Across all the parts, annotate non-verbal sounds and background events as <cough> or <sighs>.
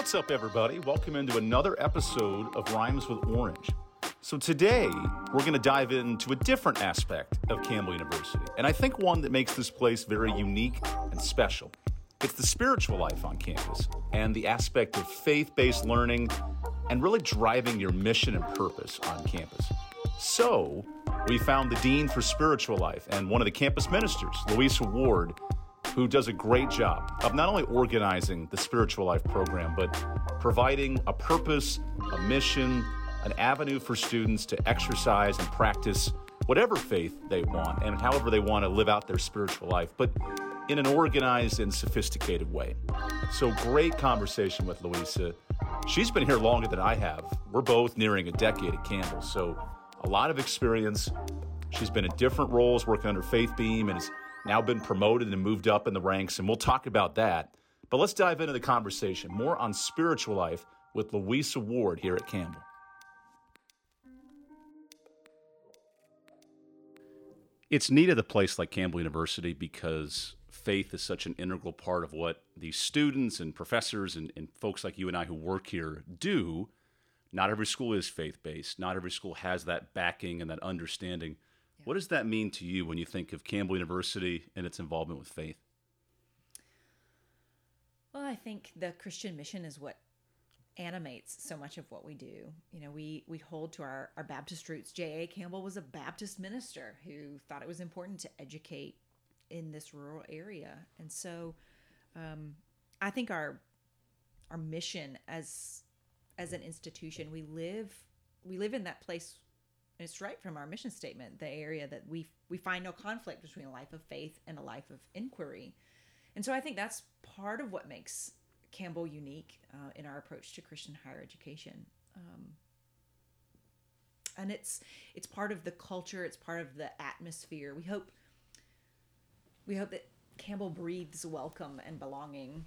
What's up, everybody? Welcome into another episode of Rhymes with Orange. So, today we're going to dive into a different aspect of Campbell University, and I think one that makes this place very unique and special. It's the spiritual life on campus and the aspect of faith based learning and really driving your mission and purpose on campus. So, we found the Dean for Spiritual Life and one of the campus ministers, Louisa Ward, who does a great job of not only organizing the Spiritual Life program, but providing a purpose, a mission, an avenue for students to exercise and practice whatever faith they want and however they want to live out their spiritual life, but in an organized and sophisticated way. So, great conversation with Louisa. She's been here longer than I have. We're both nearing a decade at Campbell, so a lot of experience. She's been in different roles working under Faith Beam and has now been promoted and moved up in the ranks, and we'll talk about that. But let's dive into the conversation more on spiritual life with Louisa Ward here at Campbell. It's neat at a place like Campbell University because faith is such an integral part of what these students and professors and, and folks like you and I who work here do. Not every school is faith based, not every school has that backing and that understanding. What does that mean to you when you think of Campbell University and its involvement with faith? Well, I think the Christian mission is what animates so much of what we do. You know, we we hold to our, our Baptist roots. J.A. Campbell was a Baptist minister who thought it was important to educate in this rural area. And so um, I think our our mission as as an institution, we live we live in that place it's right from our mission statement, the area that we we find no conflict between a life of faith and a life of inquiry. And so I think that's part of what makes Campbell unique uh, in our approach to Christian higher education. Um, and it's it's part of the culture, it's part of the atmosphere. We hope we hope that Campbell breathes welcome and belonging.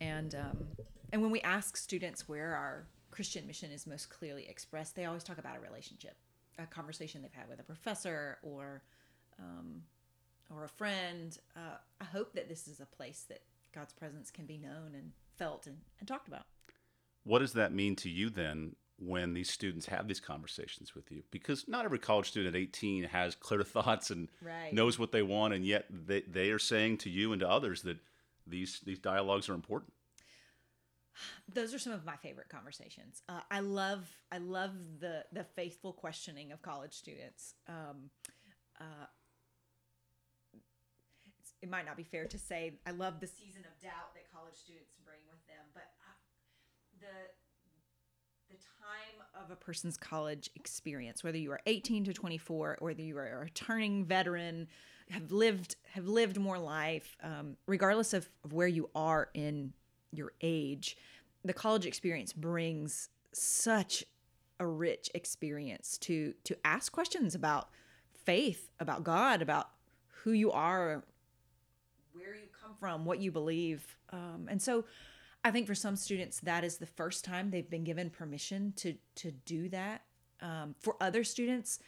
And um, and when we ask students where our Christian mission is most clearly expressed, they always talk about a relationship a conversation they've had with a professor or um, or a friend. Uh, I hope that this is a place that God's presence can be known and felt and, and talked about. What does that mean to you then when these students have these conversations with you? Because not every college student at 18 has clear <laughs> thoughts and right. knows what they want, and yet they, they are saying to you and to others that these these dialogues are important those are some of my favorite conversations. Uh, I love I love the the faithful questioning of college students. Um, uh, it might not be fair to say I love the season of doubt that college students bring with them, but I, the the time of a person's college experience, whether you are 18 to 24, or whether you are a returning veteran, have lived have lived more life, um, regardless of, of where you are in your age, the college experience brings such a rich experience to to ask questions about faith, about God, about who you are, where you come from, what you believe. Um, and so I think for some students that is the first time they've been given permission to to do that. Um, for other students,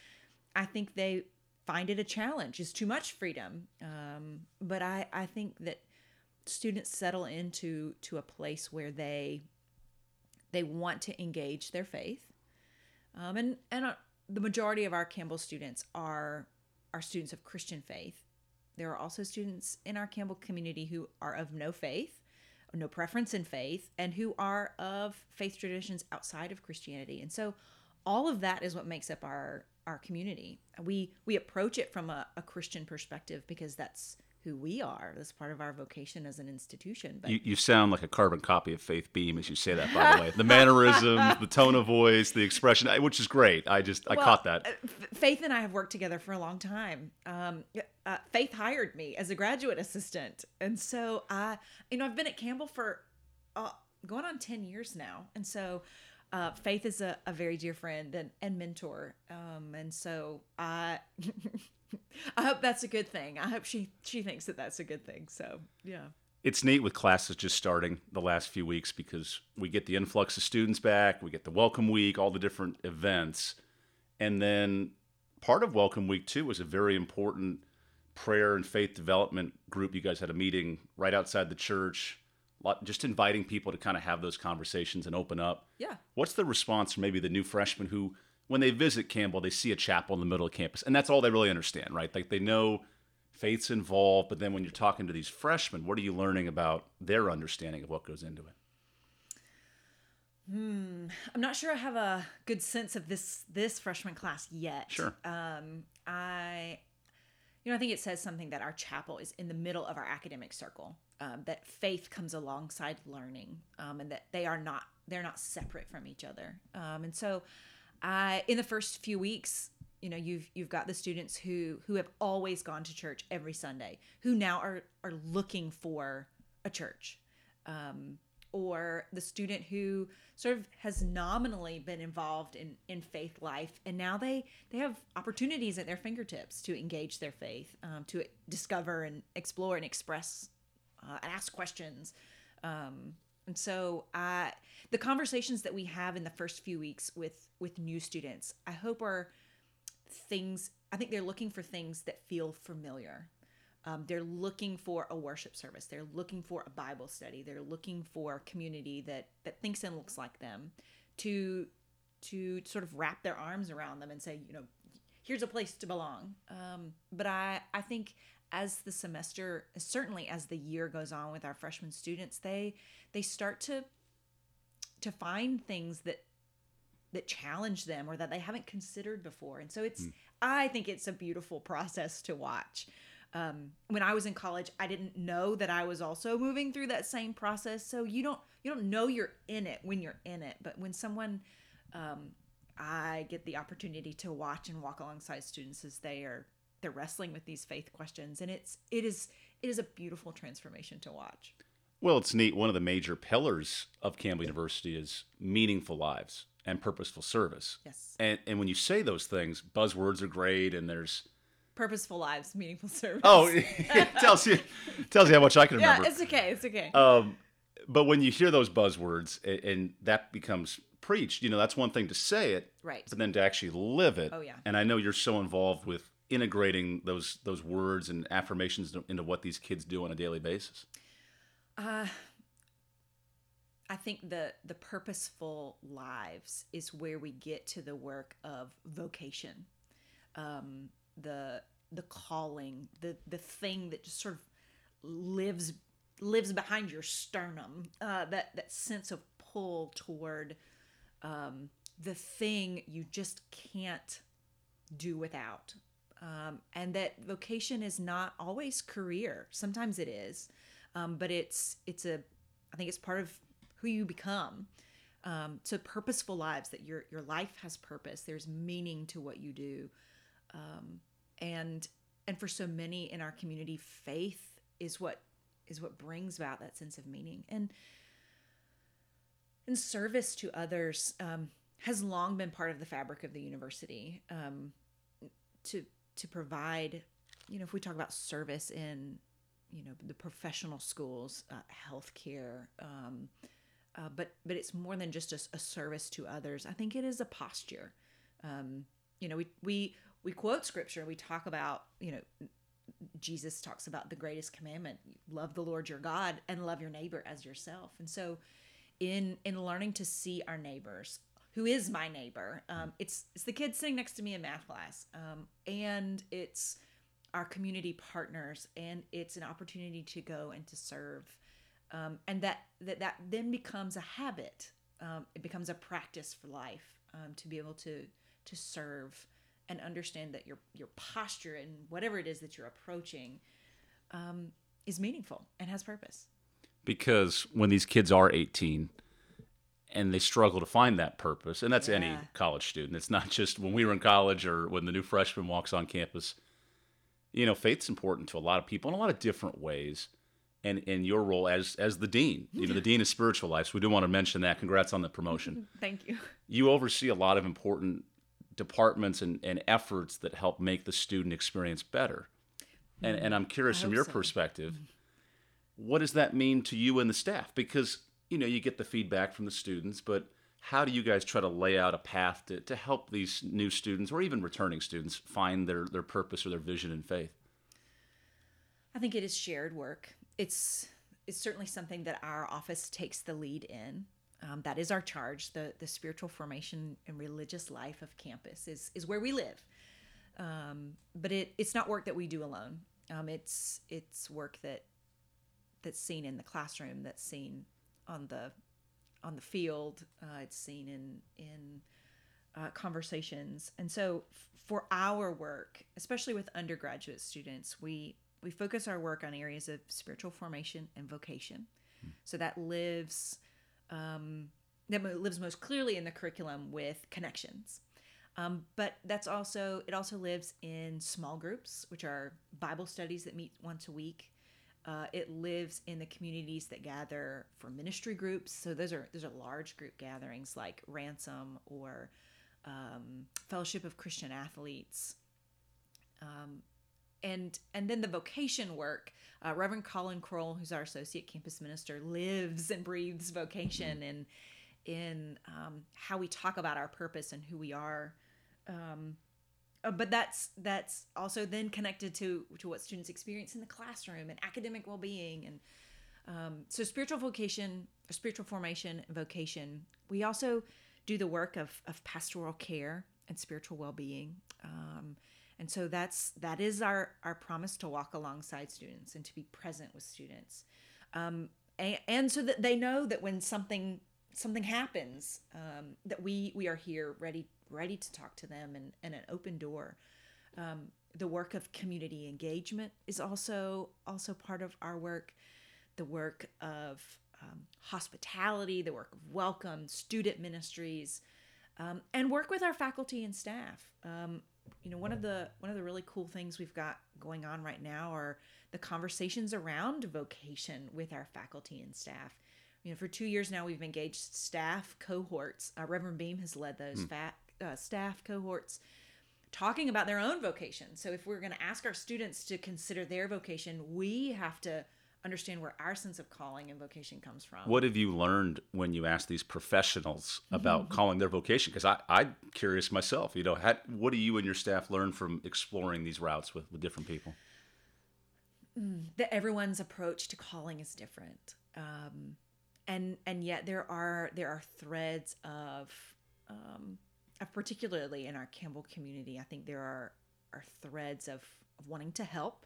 I think they find it a challenge. It's too much freedom. Um, but I, I think that students settle into to a place where they they want to engage their faith. Um, and and uh, the majority of our campbell students are are students of christian faith. There are also students in our campbell community who are of no faith no preference in faith and who are of faith traditions outside of christianity. And so all of that is what makes up our our community. We we approach it from a, a christian perspective because that's who we are. That's part of our vocation as an institution. But you, you sound like a carbon copy of Faith Beam as you say that. By the way, the mannerisms, the tone of voice, the expression, which is great. I just I caught that. Uh, Faith and I have worked together for a long time. Um, uh, Faith hired me as a graduate assistant, and so I, you know, I've been at Campbell for uh, going on ten years now, and so. Uh, Faith is a, a, very dear friend and, and mentor. Um, and so I <laughs> I hope that's a good thing. I hope she she thinks that that's a good thing. So yeah. It's neat with classes just starting the last few weeks because we get the influx of students back, we get the welcome week, all the different events, and then part of welcome week too was a very important prayer and faith development group. You guys had a meeting right outside the church just inviting people to kind of have those conversations and open up. Yeah. What's the response from maybe the new freshmen who, when they visit Campbell, they see a chapel in the middle of campus, and that's all they really understand, right? Like they know faith's involved, but then when you're talking to these freshmen, what are you learning about their understanding of what goes into it? I'm not sure I have a good sense of this this freshman class yet. Sure. Um, I, you know, I think it says something that our chapel is in the middle of our academic circle. Um, that faith comes alongside learning, um, and that they are not they're not separate from each other. Um, and so, In the first few weeks, you know, you've you've got the students who who have always gone to church every Sunday, who now are are looking for a church. Um, or the student who sort of has nominally been involved in in faith life and now they they have opportunities at their fingertips to engage their faith um, to discover and explore and express uh, and ask questions um, and so I, the conversations that we have in the first few weeks with with new students i hope are things i think they're looking for things that feel familiar um, they're looking for a worship service. They're looking for a Bible study. They're looking for a community that that thinks and looks like them, to to sort of wrap their arms around them and say, you know, here's a place to belong. Um, but I I think as the semester, certainly as the year goes on with our freshman students, they they start to to find things that that challenge them or that they haven't considered before. And so it's I think it's a beautiful process to watch um, when I was in college, I didn't know that I was also moving through that same process. So you don't you don't know you're in it when you're in it, but when someone um, I get the opportunity to watch and walk alongside students as they are they're wrestling with these faith questions, and it's it is it is a beautiful transformation to watch. Well, it's neat. One of the major pillars of Campbell University is meaningful lives and purposeful service. Yes, And and when you say those things, buzzwords are great, and there's purposeful lives, meaningful service. oh, <laughs> it <laughs> tells you tells you how much I can remember. yeah, it's okay, it's okay. Um, but when you hear those buzzwords and, and that becomes preached, you know, that's one thing to say it, Right. But then to actually live it. Oh, yeah. And I know you're so involved with integrating those those words and affirmations into what these kids do on a daily basis. I think the the purposeful lives is where we get to the work of vocation, um, the the calling, the the thing that just sort of lives lives behind your sternum. Uh, that that sense of pull toward um, the thing you just can't do without. Um, and that vocation is not always career. Sometimes it is, um, but it's it's a I think it's part of who you become. Um, purposeful lives that your your life has purpose. There's meaning to what you do, um, and and for so many in our community, faith is what is what brings about that sense of meaning and and service to others um, has long been part of the fabric of the university. Um, to to provide, you know, if we talk about service in, you know, the professional schools, uh, healthcare, um, uh, but but it's more than just a, a service to others. I think it is a posture. Um, you know, we we we quote scripture. We talk about, you know, Jesus talks about the greatest commandment: love the Lord your God and love your neighbor as yourself. And so, in in learning to see our neighbors, who is my neighbor, um, it's it's the kid sitting next to me in math class, um, and it's our community partners, and it's an opportunity to go and to serve, um, and that that that then becomes a habit. Um, it becomes a practice for life um, to be able to to serve and understand that your your posture and whatever it is that you're approaching um, is meaningful and has purpose. Because when these kids are 18 and they struggle to find that purpose, and that's any college student, it's not just when we were in college or when the new freshman walks on campus. You know, faith's important to a lot of people in a lot of different ways. And in your role as as the dean, you know, the dean of spiritual life. So we do want to mention that. Congrats on the promotion. Mm-hmm. Thank you. <laughs> you oversee a lot of important departments and, and efforts that help make the student experience better. And, mm-hmm. and I'm curious from your so. perspective, mm-hmm. what does that mean to you and the staff? Because, you know, you get the feedback from the students, but how do you guys try to lay out a path to, to help these new students or even returning students find their, their purpose or their vision in faith? I think it is shared work. It's is certainly something that our office takes the lead in. Um, that is our charge. The the spiritual formation and religious life of campus is is where we live. Um, but it it's not work that we do alone. Um, it's it's work that that's seen in the classroom, that's seen on the on the field. Uh, it's seen in in uh, conversations, and so f- for our work, especially with undergraduate students, we we focus our work on areas of spiritual formation and vocation. So that lives um, that lives most clearly in the curriculum with connections. Um, but that's also it also lives in small groups, which are Bible studies that meet once a week. Uh, it lives in the communities that gather for ministry groups. So those are those are large group gatherings like Ransom or um, Fellowship of Christian Athletes, um, and and then the vocation work. Uh, Reverend Colin Kroll, who's our associate campus minister, lives and breathes vocation and in um, how we talk about our purpose and who we are. Um, uh, but that's that's also then connected to to what students experience in the classroom and academic well-being and um, so spiritual vocation spiritual formation and vocation. We also do the work of, of pastoral care and spiritual well-being. Um, and so that's that is our our promise to walk alongside students and to be present with students. Um, and, and so that they know that when something something happens um, that we we are here ready ready to talk to them and, and an open door. Um, the work of community engagement is also also part of our work. The work of um, hospitality the work of welcome student ministries um, and work with our faculty and staff. Um, you know one of the one of the really cool things we've got going on right now are the conversations around vocation with our faculty and staff. You know for two years now we've engaged staff cohorts. Uh, reverend beam has led those fat uh, staff cohorts talking about their own vocation so if we're going to ask our students to consider their vocation we have to understand where our sense of calling and vocation comes from What have you learned when you ask these professionals about Mm-hmm. calling their vocation? Because I, I'm curious myself. You know, how, what do you and your staff learn from exploring these routes with, with different people? that everyone's approach to calling is different um, and and yet there are there are threads of um, of particularly in our campbell community i think there are are threads of, of wanting to help.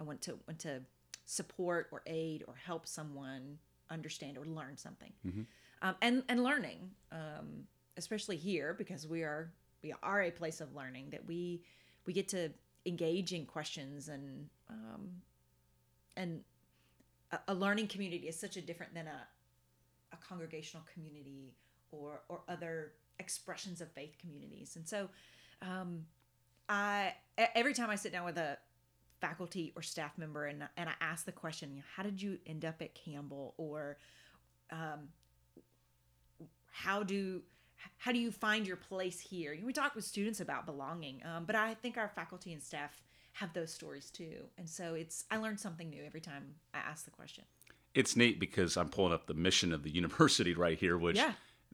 I want to want to support or aid or help someone understand or learn something. Um, and and learning um, especially here because we are we are a place of learning that we we get to engage in questions and um, and a, a learning community is such a different than a a congregational community or or other expressions of faith communities and so um, I every time I sit down with a faculty or staff member and and I ask the question, you know, how did you end up at Campbell or um, how do how do you find your place here? We talk with students about belonging, um, but I think our faculty and staff have those stories too, and so it's I learn something new every time I ask the question. It's neat because I'm pulling up the mission of the <laughs> university right here, which Yeah.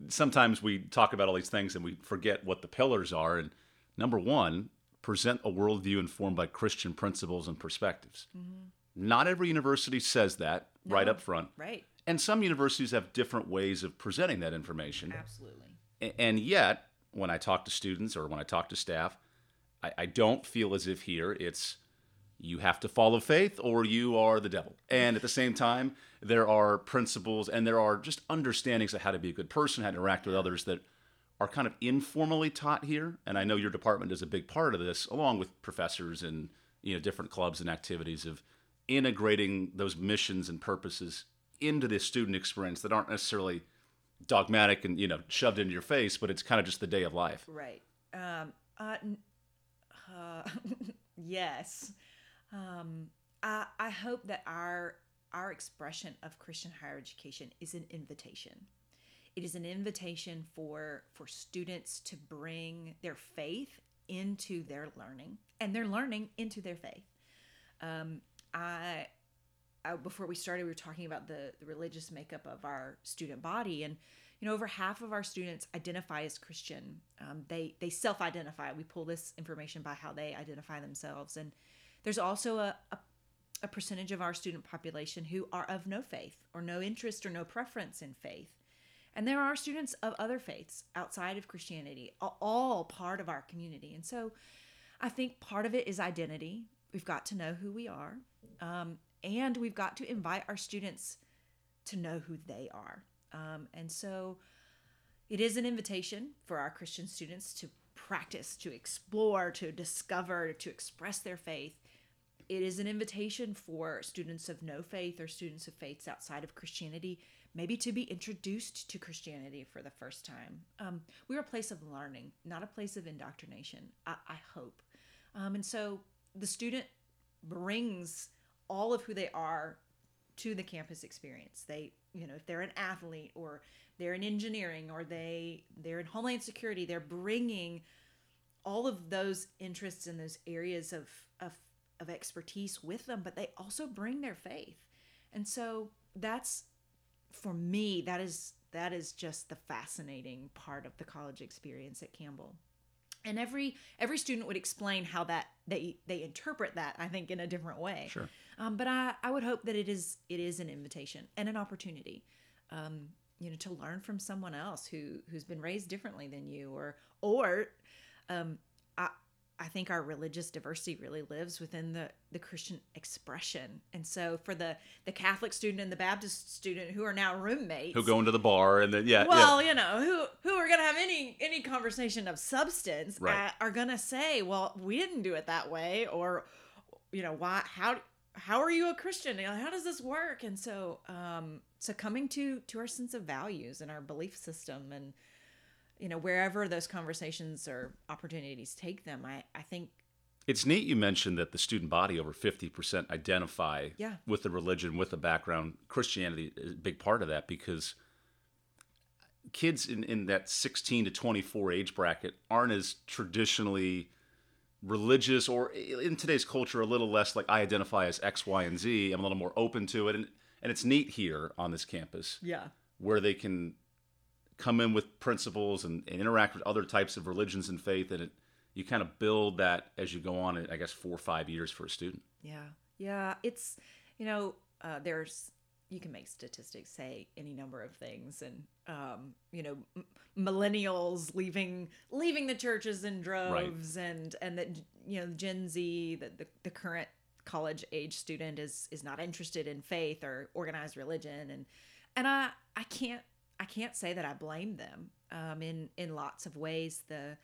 Sometimes we talk about all these things and we forget what the pillars are. And number one, present a worldview informed by Christian principles and perspectives. Mm-hmm. Not every university says that right up front. Right? And some universities have different ways of presenting that information. Absolutely. And yet, when I talk to students or when I talk to staff, I, I don't feel as if here it's you have to follow faith or you are the devil. And at the same time, there are principles and there are just understandings of how to be a good person, how to interact with others that are kind of informally taught here. And I know your department is a big part of this, along with professors and you know different clubs and activities of integrating those missions and purposes into the student experience that aren't necessarily dogmatic and you know shoved into your face, but it's kind of just the day of life. Right. Um, uh, n- uh, <laughs> yes. Um, I, I hope that our our expression of Christian higher education is an invitation. It is an invitation for for students to bring their faith into their learning and their learning into their faith. Um, I, I before we started, we were talking about the, the religious makeup of our student body, and you know, over half of our students identify as Christian. Um, they they self-identify. We pull this information by how they identify themselves, and there's also a, a a percentage of our student population who are of no faith or no interest or no preference in faith. And there are students of other faiths outside of Christianity, all part of our community. And so I think part of it is identity. We've got to know who we are. Um, and we've got to invite our students to know who they are. Um, and so it is an invitation for our Christian students to practice, to explore, to discover, to express their faith. It is an invitation for students of no faith or students of faiths outside of Christianity, maybe to be introduced to Christianity for the first time. Um, we're a place of learning, not a place of indoctrination, I, I hope. Um, and so the student brings all of who they are to the campus experience. They, you know, if they're an athlete or they're in engineering or they they're in homeland security, they're bringing all of those interests in those areas of of of expertise with them, but they also bring their faith. And so that's for me that is that is just the fascinating part of the college experience at Campbell. And every every student would explain how that they they interpret that I think in a different way. Sure. Um, but I, I would hope that it is it is an invitation and an opportunity, um, you know, to learn from someone else who who's been raised differently than you, or or um, I I think our religious diversity really lives within the the Christian expression, and so for the the Catholic student and the Baptist student who are now roommates, who go into the bar and then yeah, well, yeah. you know, who who are going to have any any conversation of substance Right. uh, are going to say, well, we didn't do it that way, or you know, why how how are you a Christian? How does this work? And so, um, so coming to to our sense of values and our belief system, and you know, wherever those conversations or opportunities take them, I I think It's neat you mentioned that the student body over 50% identify Yeah. with the religion, with the background. Christianity is a big part of that because kids in, in that 16 to 24 age bracket aren't as traditionally religious or in today's culture a little less like I identify as X, Y, and Z. I'm a little more open to it. And, and it's neat here on this campus yeah, where they can come in with principles and, and interact with other types of religions and faith and it, you kind of build that as you go on i guess four or five years for a student Yeah, yeah. It's you know, uh, there's you can make statistics say any number of things, and um, you know, m- millennials leaving leaving the churches in droves, and and that you know Gen Z, the, the the current college age student is is not interested in faith or organized religion, and and I I can't I can't say that I blame them. Um, in in lots of ways, the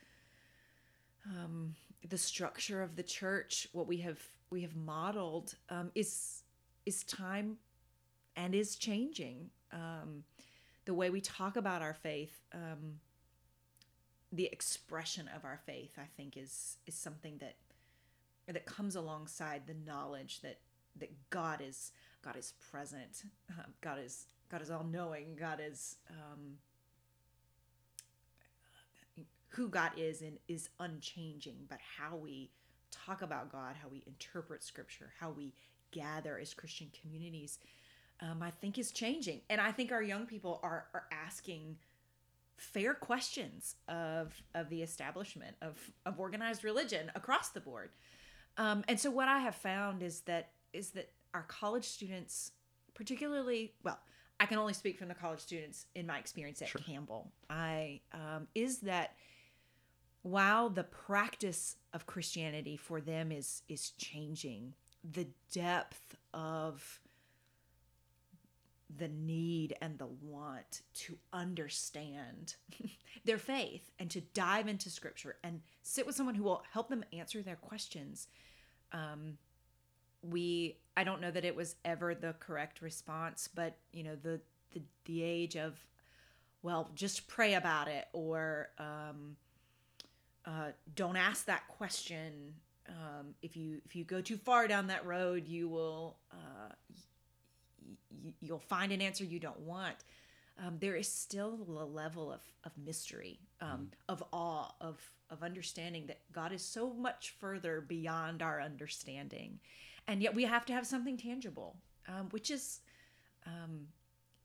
um, the structure of the church, what we have we have modeled, um, is is time and is changing. Um, the way we talk about our faith, um, the expression of our faith, I think is is something that that comes alongside the knowledge that that God is God is present, um, God is God is all knowing, God is um, who God is and is unchanging, but how we talk about God, how we interpret Scripture, how we gather as Christian communities, um, I think is changing. And I think our young people are are asking fair questions of of the establishment of of organized religion across the board. Um, and so what I have found is that is that our college students, particularly well, I can only speak from the college students in my experience at Campbell. I um, is that while the practice of Christianity for them is is changing, the depth of the need and the want to understand <laughs> their faith and to dive into scripture and sit with someone who will help them answer their questions um, we i don't know that it was ever the correct response but you know the the, the age of well just pray about it or um, uh, don't ask that question. Um, if you if you go too far down that road you will uh, y- you'll find an answer you don't want. Um, there is still a level of, of mystery um, of awe of of understanding that god is so much further beyond our understanding and yet we have to have something tangible um, which is um,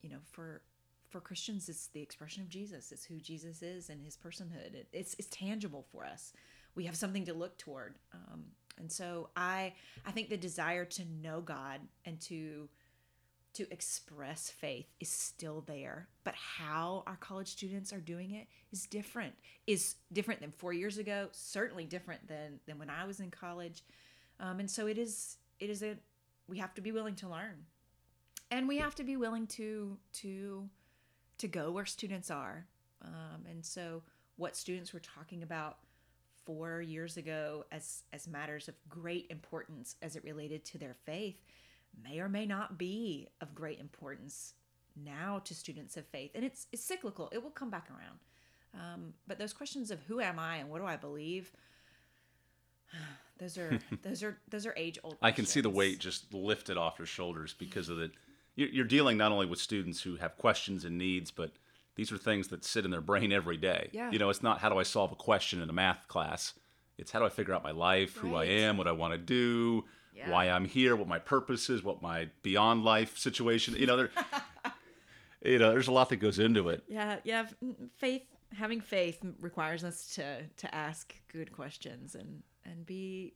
you know for for christians it's the expression of jesus. It's who jesus is and his personhood. It, it's, it's tangible for us. We have something to look toward. Um, And so I I think the desire to know God and to to express faith is still there but how our college students are doing it is different is different than four years ago certainly different than than when i was in college. Um, and so it is it is a we have to be willing to learn. And we have to be willing to to to go where students are. Um, and so what students were talking about four years ago as as matters of great importance as it related to their faith may or may not be of great importance now to students of faith. And it's it's cyclical. It will come back around. Um, but those questions of who am i and what do i believe <sighs> <laughs> those are those are those are age old I can see the weight just lifted off your shoulders because of the. You're you're dealing not only with students who have questions and needs, but these are things that sit in their brain every day. Yeah. You know, it's not how do I solve a question in a math class. It's how do I figure out my life, who I am, what I want to do, Yeah. why I'm here, what my purpose is, what my beyond life situation. You know, there. <laughs> you know, there's a lot that goes into it. yeah yeah faith having faith requires us to to ask good questions and and be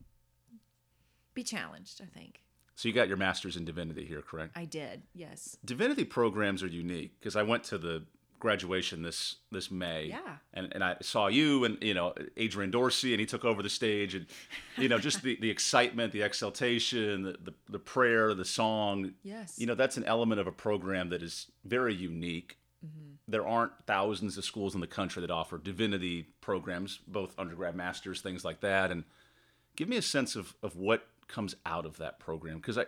be challenged i think So you got your master's in divinity here, correct? i did yes divinity programs are unique because I went to the graduation this this May. Yeah. And and I saw you and you know Adrian Dorsey and he took over the stage and you know just the, the excitement, the exaltation, the, the the prayer, the song. Yes. You know that's an element of a program that is very unique. Mm-hmm. There aren't thousands of schools in the country that offer divinity programs, both undergrad, masters, things like that. And give me a sense of of what comes out of that program because I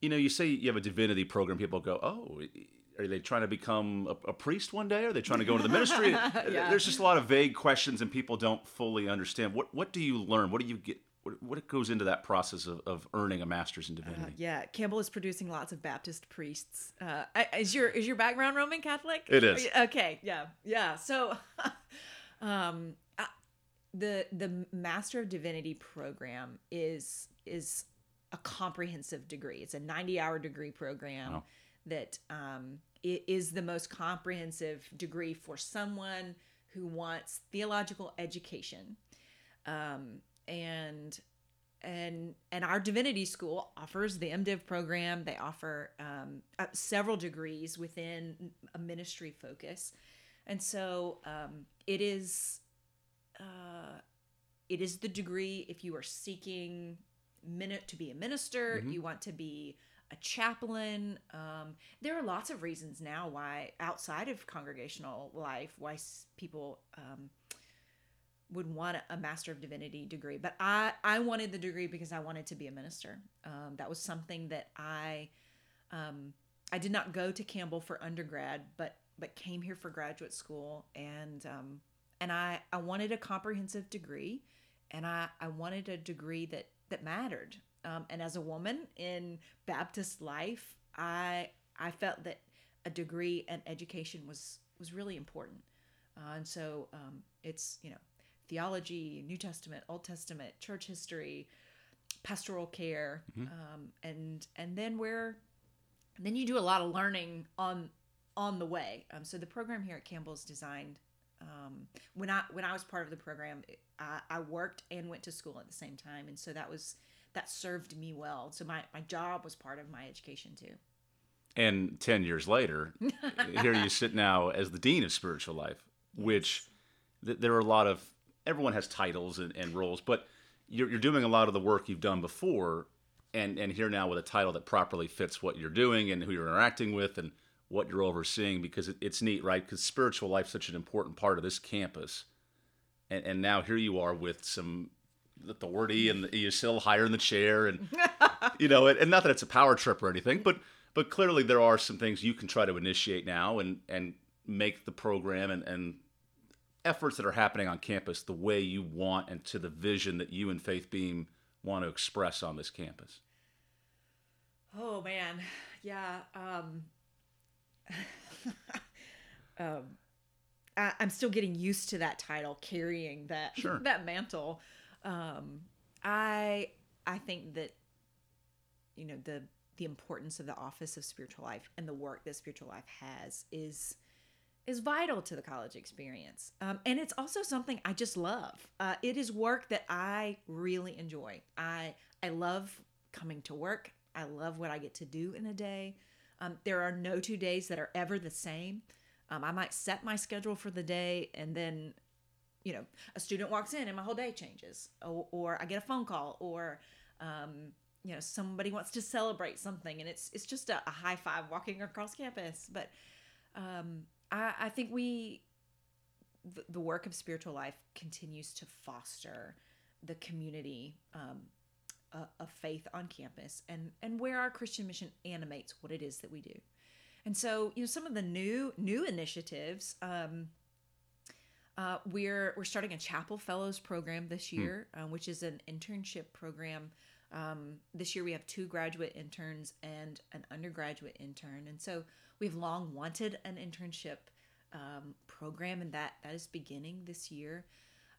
you know, you say you have a divinity program, people go, oh, are they trying to become a, a priest one day? Are they trying to go into the ministry? <laughs> There's just a lot of vague questions, and people don't fully understand. What What do you learn? What do you get? What, what goes into that process of, of earning a master's in divinity? Yeah, Campbell is producing lots of Baptist priests. Uh, is your is your background Roman Catholic? It is. You- Okay, yeah, yeah. So, <laughs> um, uh, the the Master of Divinity program is is a comprehensive degree. It's a ninety hour degree program Wow. that um, i- is the most comprehensive degree for someone who wants theological education um, and and and our divinity school offers the MDiv program. They offer um, uh, several degrees within a ministry focus, and so um, it is uh, it is the degree if you are seeking minute to be a minister, you want to be a chaplain. Um, there are lots of reasons now why outside of congregational life why s- people um, would want a master of divinity degree but i i wanted the degree because i wanted to be a minister. Um, that was something that i um, i did not go to campbell for undergrad but but came here for graduate school and um, and i i wanted a comprehensive degree and i i wanted a degree that that mattered. Um, and as a woman in baptist life i i felt that a degree and education was was really important. Uh, and so um, it's you know theology, New Testament, Old Testament, church history, pastoral care, um, and and then where then you do a lot of learning on on the way. Um, so the program here at Campbell is designed. Um, when I when I was part of the program, I, I worked and went to school at the same time, and so that was that served me well. So my my job was part of my education too. And 10 years later, <laughs> here you sit now as the Dean of Spiritual Life, which th- there are a lot of, everyone has titles and, and roles, but you're, you're doing a lot of the work you've done before. And, and here now with a title that properly fits what you're doing and who you're interacting with and what you're overseeing because it, it's neat, right? Because spiritual life's such an important part of this campus. And, and now here you are with some authority and you're still higher in the chair and <laughs> you know and, and not that it's a power trip or anything but but clearly there are some things you can try to initiate now and and make the program and and efforts that are happening on campus the way you want and to the vision that you and faith beam want to express on this campus Oh man, yeah. Um, <laughs> um, I, I'm still getting used to that title, carrying that Sure. <laughs> that mantle. Um, I I think that you know the the importance of the office of spiritual life and the work that spiritual life has is is vital to the college experience. Um, and it's also something I just love. Uh, it is work that I really enjoy. I I love coming to work. I love what I get to do in a day. Um, there are no two days that are ever the same. Um, I might set my schedule for the day and then, you know, a student walks in and my whole day changes, or, or I get a phone call, or um, you know, somebody wants to celebrate something, and it's it's just a, a high five walking across campus. But um, I, I think we, the, the work of spiritual life continues to foster the community um, uh, of faith on campus, and and where our Christian mission animates what it is that we do. And so, you know, some of the new new initiatives. Um, uh, we're we're starting a Chapel Fellows program this year, uh, which is an internship program. Um, this year we have two graduate interns and an undergraduate intern, and so we've long wanted an internship um, program, and that that is beginning this year.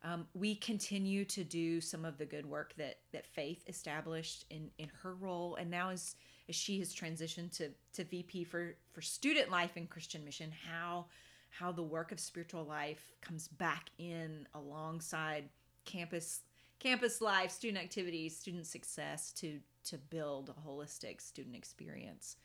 Um, we continue to do some of the good work that that Faith established in in her role, and now as as she has transitioned to to VP for for student life and Christian mission, how how the work of spiritual life comes back in alongside campus campus life, student activities, student success to to build a holistic student experience.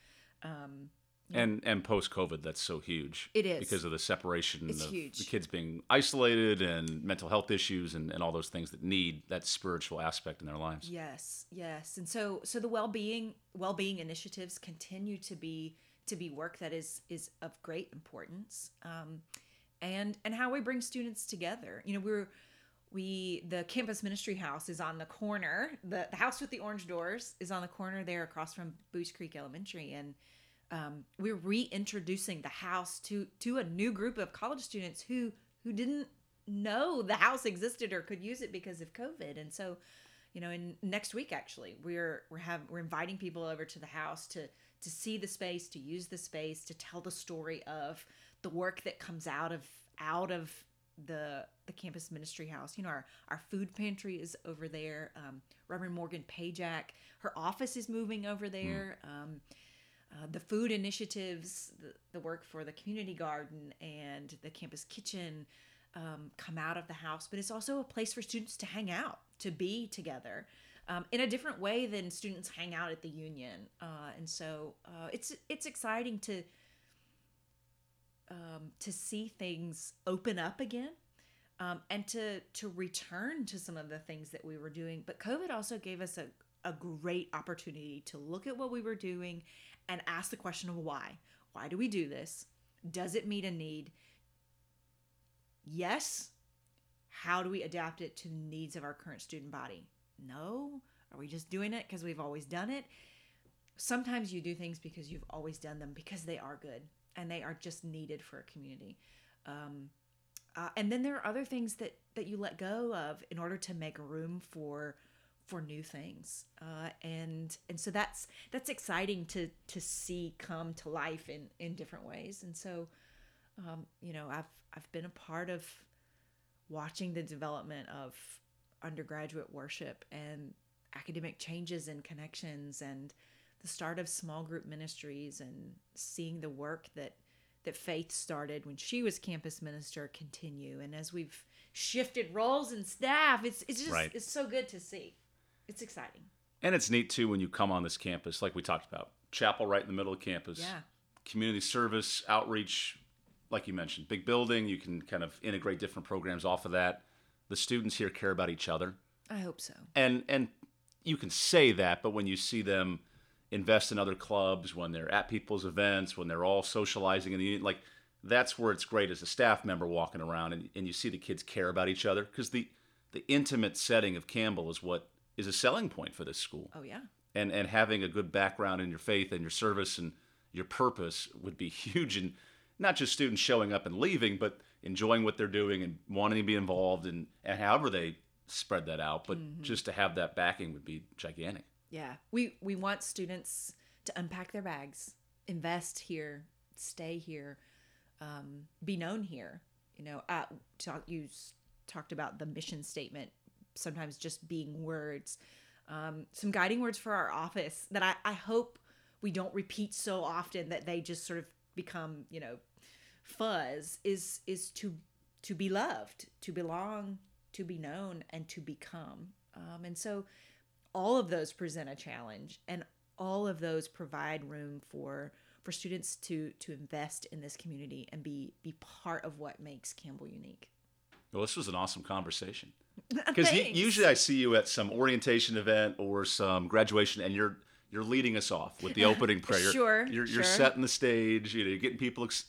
Um, and and post COVID, that's so huge. It is. because of the separation It's of huge. the kids being isolated and mental health issues and, and all those things that need that spiritual aspect in their lives. Yes, yes. And so so the well-being well-being initiatives continue to be to be work that is is of great importance. Um, and and how we bring students together. You know, we're we the campus ministry house is on the corner. The, the house with the orange doors is on the corner there across from Buies Creek Elementary and um, we're reintroducing the house to to a new group of college students who who didn't know the house existed or could use it because of COVID. And so, you know, in next week actually, we're we're have we're inviting people over to the house to to see the space, to use the space, to tell the story of the work that comes out of out of the the campus ministry house. You know, our our food pantry is over there. Um, Reverend Morgan Pajak, her office is moving over there. Um, uh, the food initiatives, the, the work for the community garden and the campus kitchen um, come out of the house, but it's also a place for students to hang out, to be together. Um, in a different way than students hang out at the union, uh, and so uh, it's it's exciting to um, to see things open up again, um, and to to return to some of the things that we were doing. But COVID also gave us a a great opportunity to look at what we were doing and ask the question of why. Why do we do this? Does it meet a need? Yes. How do we adapt it to the needs of our current student body? No. Are we just doing it because we've always done it? Sometimes you do things because you've always done them because they are good and they are just needed for a community. Um, uh, and then there are other things that that you let go of in order to make room for for new things. Uh, and and so that's that's exciting to to see come to life in in different ways. And so um, you know i've i've been a part of watching the development of undergraduate worship and academic changes and connections and the start of small group ministries and seeing the work that that Faith started when she was campus minister continue. And as we've shifted roles and staff it's it's just Right. it's so good to see it's exciting And it's neat too when you come on this campus, like we talked about, chapel right in the middle of campus, Yeah. community service, outreach, like you mentioned, big building. You can kind of integrate different programs off of that. The students here care about each other, i hope so and and you can say that, but when you see them invest in other clubs, when they're at people's events, when they're all socializing in the union, like that's where it's great as a staff member walking around and, and you see the kids care about each other because the the intimate setting of Campbell is what is a selling point for this school. Oh yeah. And and having a good background in your faith and your service and your purpose would be <laughs> huge and not just students showing up and leaving but enjoying what they're doing and wanting to be involved and, and however they spread that out. But just to have that backing would be gigantic. Yeah, we we want students to unpack their bags, invest here, stay here, um, be known here. You know, uh, talk, you s- talked about the mission statement, sometimes just being words. Um, some guiding words for our office that I, I hope we don't repeat so often that they just sort of become, you know, fuzz is is to to be loved, to belong, to be known, and to become. Um, and so, all of those present a challenge, and all of those provide room for for students to to invest in this community and be be part of what makes Campbell unique. Well, this was an awesome conversation. Because uh, usually I see you at some orientation event or some graduation, and you're you're leading us off with the <laughs> opening prayer. sure, you're, sure. you're setting the stage. You know, you're getting people ex-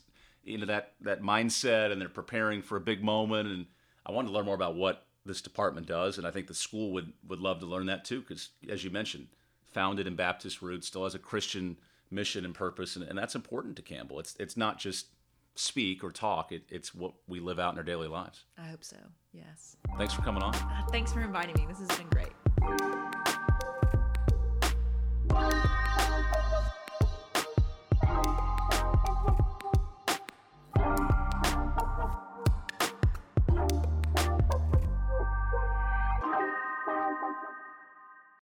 into that that mindset, and they're preparing for a big moment. And I wanted to learn more about what this department does, and I think the school would would love to learn that too. Because as you mentioned, founded in Baptist roots, still has a Christian mission and purpose, and, and that's important to Campbell. It's it's not just speak or talk; it, it's what we live out in our daily lives. I hope so. Yes. Thanks for coming on. Uh, thanks for inviting me. This has been great.